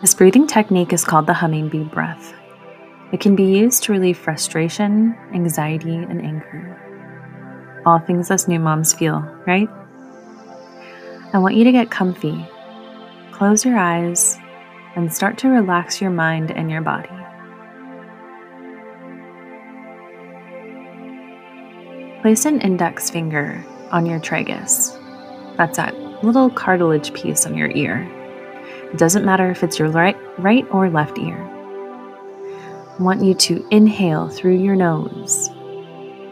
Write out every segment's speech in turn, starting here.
This breathing technique is called the humming bee breath. It can be used to relieve frustration, anxiety, and anger. All things us new moms feel, right? I want you to get comfy. Close your eyes and start to relax your mind and your body. Place an index finger on your tragus. That's that little cartilage piece on your ear. It doesn't matter if it's your right, right or left ear. I want you to inhale through your nose.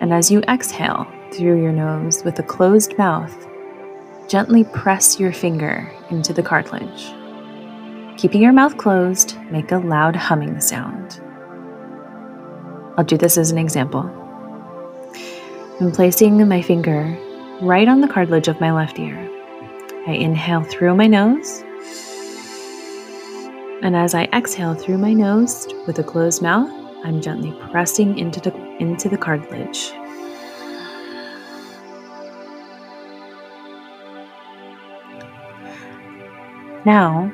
And as you exhale through your nose with a closed mouth, gently press your finger into the cartilage. Keeping your mouth closed, make a loud humming sound. I'll do this as an example. I'm placing my finger right on the cartilage of my left ear. I inhale through my nose and as I exhale through my nose with a closed mouth, I'm gently pressing into the, into the cartilage. Now,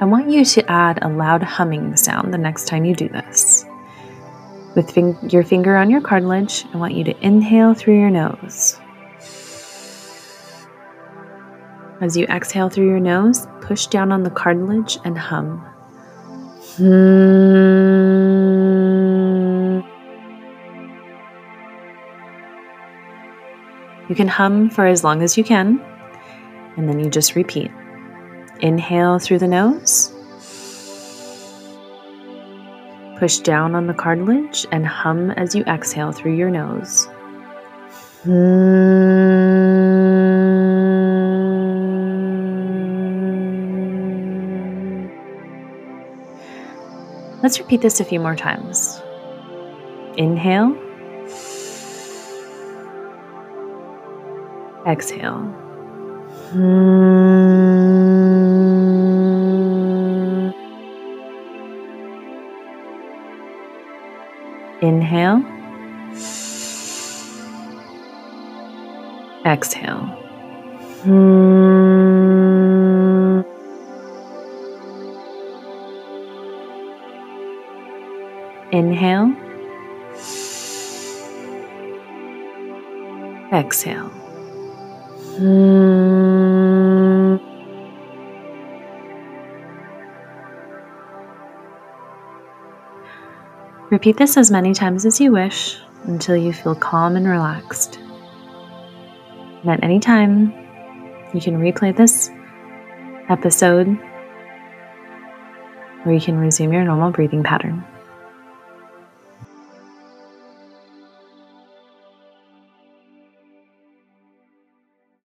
I want you to add a loud humming sound the next time you do this. With your finger on your cartilage, I want you to inhale through your nose. As you exhale through your nose, push down on the cartilage and hum. Hmm. You can hum for as long as you can, and then you just repeat. Inhale through the nose. Push down on the cartilage and hum as you exhale through your nose. Let's repeat this a few more times. Inhale. Exhale. Inhale. Exhale. Inhale. Exhale. Repeat this as many times as you wish until you feel calm and relaxed. And at any time, you can replay this episode or you can resume your normal breathing pattern.